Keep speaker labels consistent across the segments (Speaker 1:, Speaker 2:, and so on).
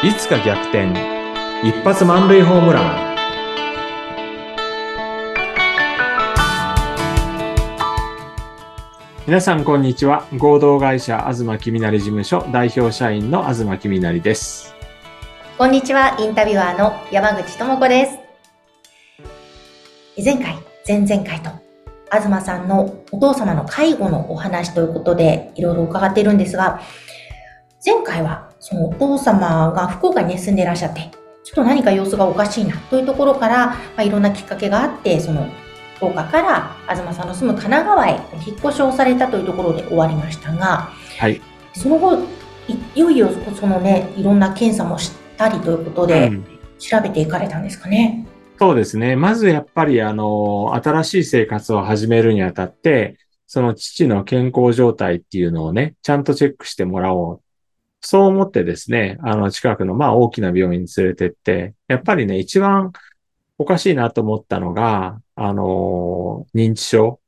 Speaker 1: いつか逆転。一発満塁ホームラン。皆さんこんにちは。合同会社東きみなり事務所代表社員の東きみなりです。
Speaker 2: こんにちは。インタビュアーの山口智子です。前回前々回と東さんのお父様の介護のお話ということでいろいろ伺っているんですが前回はそのお父様が福岡に、ね、住んでいらっしゃって、ちょっと何か様子がおかしいなというところから、まあ、いろんなきっかけがあって、その福岡から東さんの住む神奈川へ引っ越しをされたというところで終わりましたが、
Speaker 1: はい、
Speaker 2: その後い、いよいよそのね、いろんな検査もしたりということで、調べていかれたんですかね？
Speaker 1: そうですね。まずやっぱり、あの、新しい生活を始めるにあたって、その父の健康状態っていうのをね、ちゃんとチェックしてもらおうそう思ってですね、あの、近くの、まあ、大きな病院に連れてって、やっぱりね、一番おかしいなと思ったのが、あの、認知症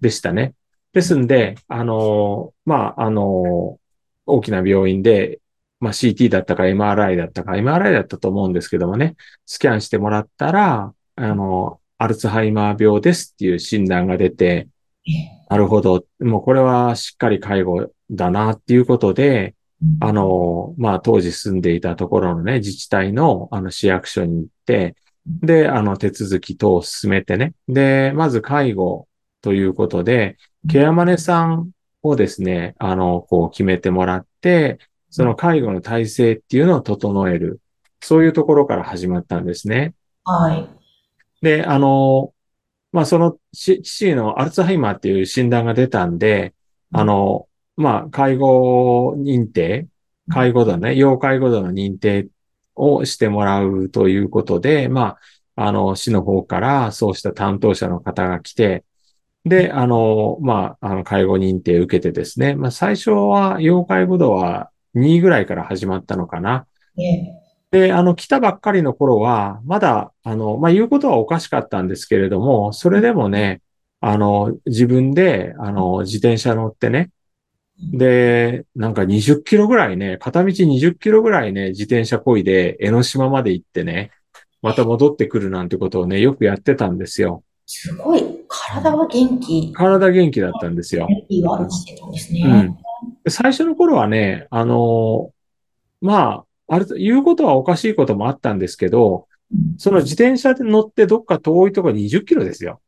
Speaker 1: でしたね。ですんで、あの、まあ、あの、大きな病院で、まあ、CT だったか MRI だったか、MRI だったと思うんですけどもね、スキャンしてもらったら、あの、アルツハイマー病ですっていう診断が出て、なるほど。もうこれはしっかり介護だなっていうことで、あの、まあ、当時住んでいたところのね、自治体の、あの、市役所に行って、で、あの、手続き等を進めてね。で、まず介護ということで、ケアマネさんをですね、あの、こう決めてもらって、その介護の体制っていうのを整える。そういうところから始まったんですね。
Speaker 2: はい。
Speaker 1: で、あの、まあ、その、父のアルツハイマーっていう診断が出たんで、あの、まあ、介護認定、介護度ね、要介護度の認定をしてもらうということで、まあ、あの、市の方からそうした担当者の方が来て、で、あの、まあ、あの、介護認定を受けてですね、まあ、最初は要介護度は2ぐらいから始まったのかな。で、あの、来たばっかりの頃は、まだ、あの、まあ、言うことはおかしかったんですけれども、それでもね、あの、自分で、あの、自転車乗ってね、で、なんか20キロぐらいね、片道20キロぐらいね、自転車こいで江ノ島まで行ってね、また戻ってくるなんてことをね、よくやってたんですよ。
Speaker 2: すごい、体は元気。
Speaker 1: 体元気だったんですよ。元気はしてたんですね。うん。最初の頃はね、あのまあ、ある、言うことはおかしいこともあったんですけど、その自転車で乗ってどっか遠いところ20キロですよ。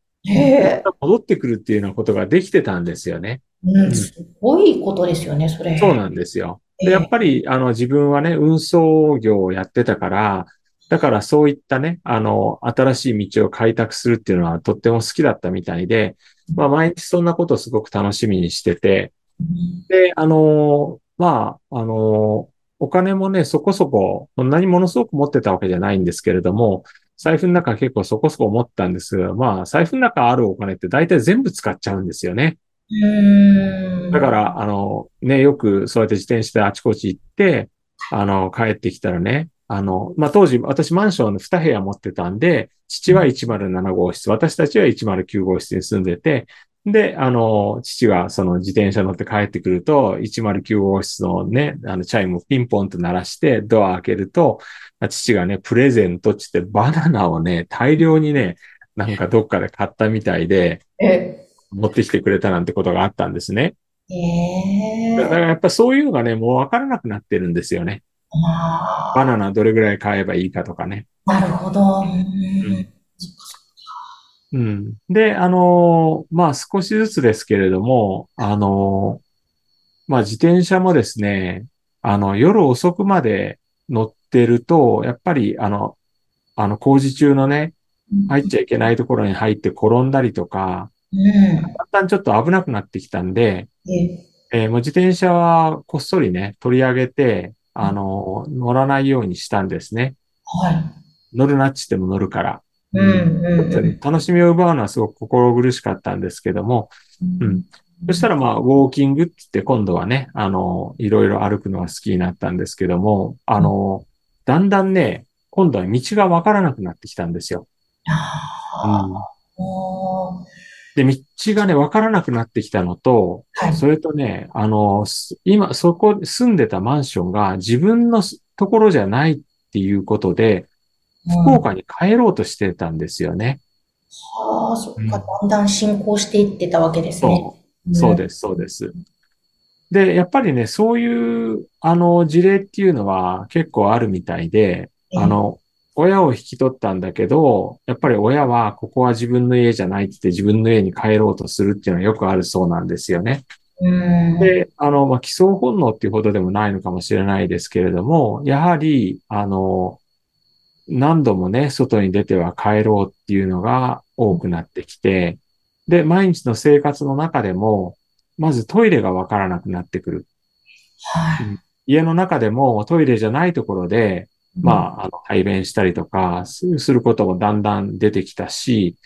Speaker 1: 戻ってくるっていうようなことができてたんですよね。
Speaker 2: うん、すごいことですよね、それ。
Speaker 1: そうなんですよ。で、やっぱり、あの、自分はね、運送業をやってたから、だからそういったね、あの、新しい道を開拓するっていうのはとっても好きだったみたいで、まあ、毎日そんなことをすごく楽しみにしてて、で、あの、まあ、あの、お金もね、そこそこ、そんなにものすごく持ってたわけじゃないんですけれども、財布の中結構そこそこ持ったんですが、まあ、財布の中あるお金って大体全部使っちゃうんですよね。だから、あの、ね、よくそうやって自転車であちこち行って、あの、帰ってきたらね、あの、まあ、当時、私マンションの2部屋持ってたんで、父は107号室、私たちは109号室に住んでて、で、あの、父がその自転車乗って帰ってくると、109号室のね、あの、チャイムをピンポンと鳴らして、ドア開けると、父がね、プレゼントって言ってバナナをね、大量にね、なんかどっかで買ったみたいで、持ってきてくれたなんてことがあったんですね。
Speaker 2: え
Speaker 1: ー、だからやっぱそういうのがね、もうわからなくなってるんですよね。バナナどれぐらい買えばいいかとかね。
Speaker 2: なるほど。うん、
Speaker 1: うん、で、あのまあ少しずつですけれども、あのまあ自転車もですね、あの夜遅くまで乗ってると、やっぱりあの、あの工事中のね、入っちゃいけないところに入って転んだりとか、だんだんちょっと危なくなってきたんで、えー、もう自転車はこっそりね、取り上げて、あの、乗らないようにしたんですね。
Speaker 2: はい。
Speaker 1: 乗るなっちっても乗るから。
Speaker 2: うん、
Speaker 1: 楽しみを奪うのはすごく心苦しかったんですけども、うん。そしたらまあ、ウォーキングって言って今度はね、あの、いろいろ歩くのが好きになったんですけども、あの、だんだんね、今度は道がわからなくなってきたんですよ。うん、で、道がね、わからなくなってきたのと、はい、それとね、あの、今、そこ、住んでたマンションが自分のところじゃないっていうことで、福岡に帰ろうとしてたんですよね。
Speaker 2: はあ、そっか、だんだん進行していってたわけですね。
Speaker 1: そう、そうです、そうです。で、やっぱりね、そういう、あの、事例っていうのは結構あるみたいで、あの、親を引き取ったんだけど、やっぱり親はここは自分の家じゃないって言って自分の家に帰ろうとするっていうのはよくあるそうなんですよね。
Speaker 2: うん、
Speaker 1: で、あの、まあ、基礎本能っていうほどでもないのかもしれないですけれども、やはり、あの、何度もね、外に出ては帰ろうっていうのが多くなってきて、で、毎日の生活の中でも、まずトイレがわからなくなってくる。
Speaker 2: はい。
Speaker 1: 家の中でもトイレじゃないところで、まあ、あの、排便したりとかすることもだんだん出てきたし、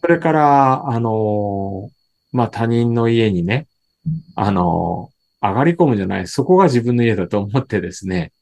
Speaker 1: それから、あの、まあ、他人の家にね、あの、上がり込むんじゃない、そこが自分の家だと思ってですね、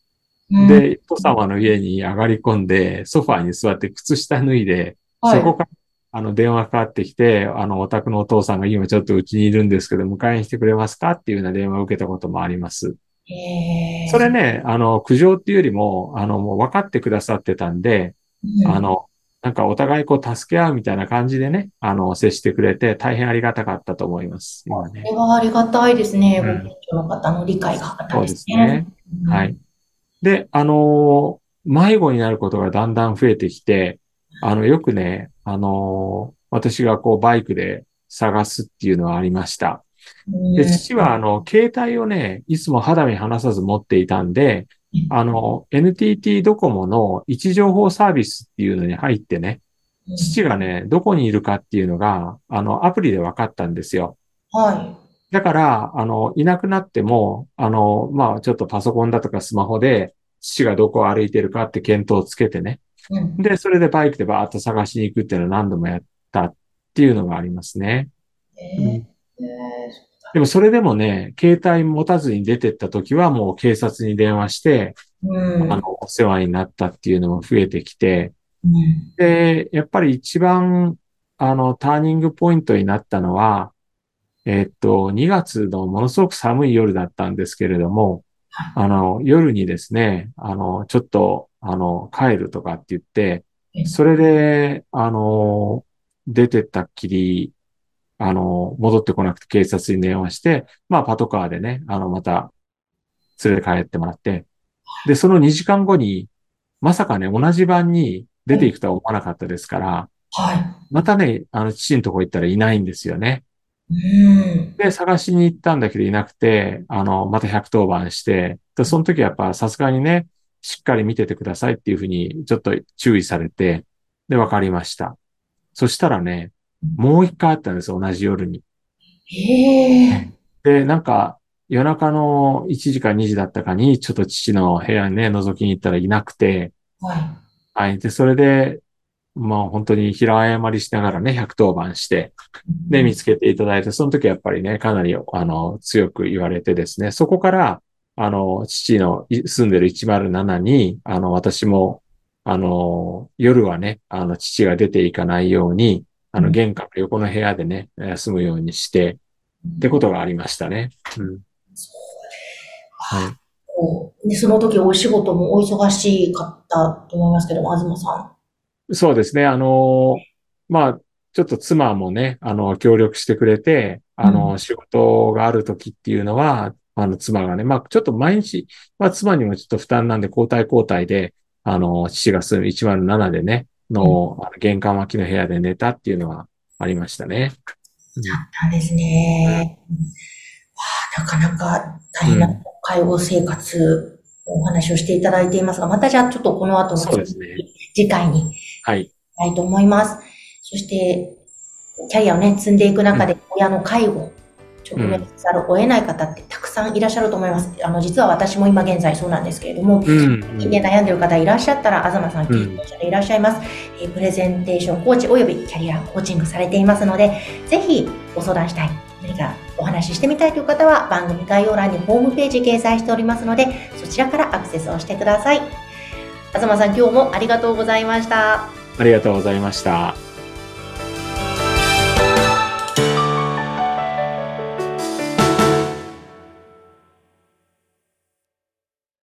Speaker 2: え
Speaker 1: で、人様の家に上がり込んで、ソファーに座って靴下脱いで、
Speaker 2: はい。
Speaker 1: そこから、あの、電話かかってきて、あの、お宅のお父さんが今ちょっとうちにいるんですけど、迎えに来てくれますかっていうような電話を受けたこともあります。
Speaker 2: ええ
Speaker 1: それね、あの、苦情っていうよりも、あの、もう分かってくださってたんで、
Speaker 2: うん
Speaker 1: あの、なんかお互いこう助け合うみたいな感じでね、あの、接してくれて大変ありがたかったと思います。
Speaker 2: こ。れはありがたいですね。
Speaker 1: うん
Speaker 2: ご近所の方の理解があった
Speaker 1: そう
Speaker 2: で
Speaker 1: ですすねはい。。で、あのー迷子になることがだんだん増えてきて、あの、よくね、あのー私がこうバイクで探すっていうのはありました。で、父はあの、携帯をね、いつも肌身離さず持っていたんで
Speaker 2: うん、
Speaker 1: あの、NTT ドコモの位置情報サービスっていうのに入ってね、
Speaker 2: うん
Speaker 1: 父がね、どこにいるかっていうのが、あの、アプリで分かったんですよ。
Speaker 2: は
Speaker 1: だから、あの、いなくなっても、あの、まあ、ちょっとパソコンだとかスマホで、父がどこを歩いてるかって見当をつけてね。
Speaker 2: い。うん
Speaker 1: で、それでバイクでバーッと探しに行くっていうのを何度もやったっていうのがありますね。
Speaker 2: ええ
Speaker 1: でもそれでもね、携帯持たずに出てった時はもう警察に電話して、
Speaker 2: うん。
Speaker 1: あの、お世話になったっていうのも増えてきて、
Speaker 2: うん。
Speaker 1: で、やっぱり一番、あの、ターニングポイントになったのは、えっと、2月のものすごく寒い夜だったんですけれども、あの、夜にですね、あの、ちょっと、あの、帰るとかって言って
Speaker 2: え、
Speaker 1: それで、あの、出てったっきり、あの、戻ってこなくて警察に電話して、まあ、パトカーでね、あの、また、連れて帰ってもらって、で、その2時間後に、まさかね、同じ晩に出ていくとは思わなかったですから、
Speaker 2: は
Speaker 1: またね、あの、父のとこ行ったらいないんですよね。
Speaker 2: い。うん。
Speaker 1: で、探しに行ったんだけどいなくて、あの、また110番して、で、その時はやっぱさすがにね、しっかり見ててくださいっていうふうにちょっと注意されて、で、わかりました。そしたらね、もう一回あったんですよ、同じ夜に。
Speaker 2: ええ
Speaker 1: で、なんか、夜中の1時か2時だったかに、ちょっと父の部屋にね、覗きに行ったらいなくて、
Speaker 2: は
Speaker 1: はい。で、それで、まあ本当に平謝りしながらね、110番して、
Speaker 2: い。
Speaker 1: で、見つけていただいて、その時はやっぱりね、かなり、あの、強く言われてですね、そこから、あの、父のい住んでる107に、あの、私も、あの、夜はね、あの、父が出ていかないように、あの、
Speaker 2: うん
Speaker 1: 玄関の横の部屋でね、休むようにして、ってことがありましたね。うん。はい。
Speaker 2: こうで、その時お仕事もお忙しかったと思いますけども、東さ
Speaker 1: そうですね。あの、まあ、ちょっと妻もね、あの、協力してくれて、あ
Speaker 2: う
Speaker 1: の、仕事がある時っていうのは、あの、妻がね、まあ、ちょっと毎日、まあ、妻にもちょっと負担なんで、交代交代で、あの、父が住む107でね、の、あの玄関脇の部屋で寝たっていうのはありましたね。
Speaker 2: なんですね。わあ、なかなか大変な介護生活、お話をしていただいていますが、またじゃあちょっとこの後の
Speaker 1: ね。
Speaker 2: 次回に
Speaker 1: はい。
Speaker 2: したいと思います。そして、キャリアをね、積んでいく中で親の介護、直面せざるを得ない方ってたくさんいらっしゃると思います。あの、実は私も今現在そうなんですけれども、
Speaker 1: うん。
Speaker 2: ね、悩んでいる方いらっしゃったら、東さん、
Speaker 1: うん
Speaker 2: 経験者でいらっしゃいます、えープレゼンテーションコーチおよびキャリアコーチングされていますので、ぜひご相談したい、何かお話ししてみたいという方は、番組概要欄にホームページ掲載しておりますので、そちらからアクセスをしてください。東さん、今日もありがとうございました。
Speaker 1: ありがとうございました。